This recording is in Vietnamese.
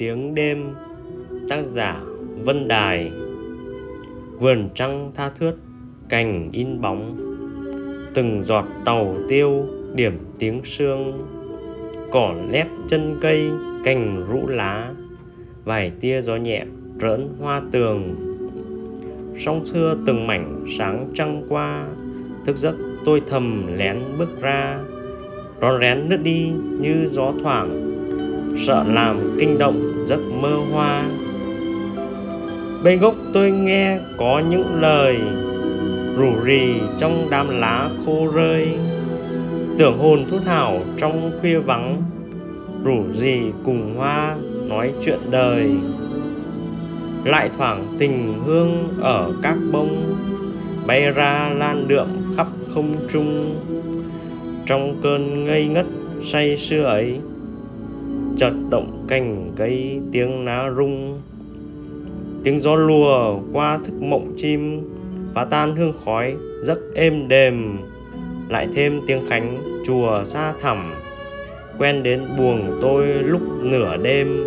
tiếng đêm, tác giả vân đài, vườn trăng tha thướt, cành in bóng, từng giọt tàu tiêu điểm tiếng sương, cỏ lép chân cây, cành rũ lá, vài tia gió nhẹ rỡn hoa tường. Song thưa từng mảnh sáng trăng qua, thức giấc tôi thầm lén bước ra, rón rén lướt đi như gió thoảng sợ làm kinh động giấc mơ hoa. Bên gốc tôi nghe có những lời rủ rì trong đám lá khô rơi. Tưởng hồn thu thảo trong khuya vắng, rủ gì cùng hoa nói chuyện đời. Lại thoảng tình hương ở các bông bay ra lan đượm khắp không trung. Trong cơn ngây ngất say sưa ấy chợt động cành cây tiếng lá rung. Tiếng gió lùa qua thức mộng chim và tan hương khói, giấc êm đềm, lại thêm tiếng khánh chùa xa thẳm. Quen đến buồng tôi lúc nửa đêm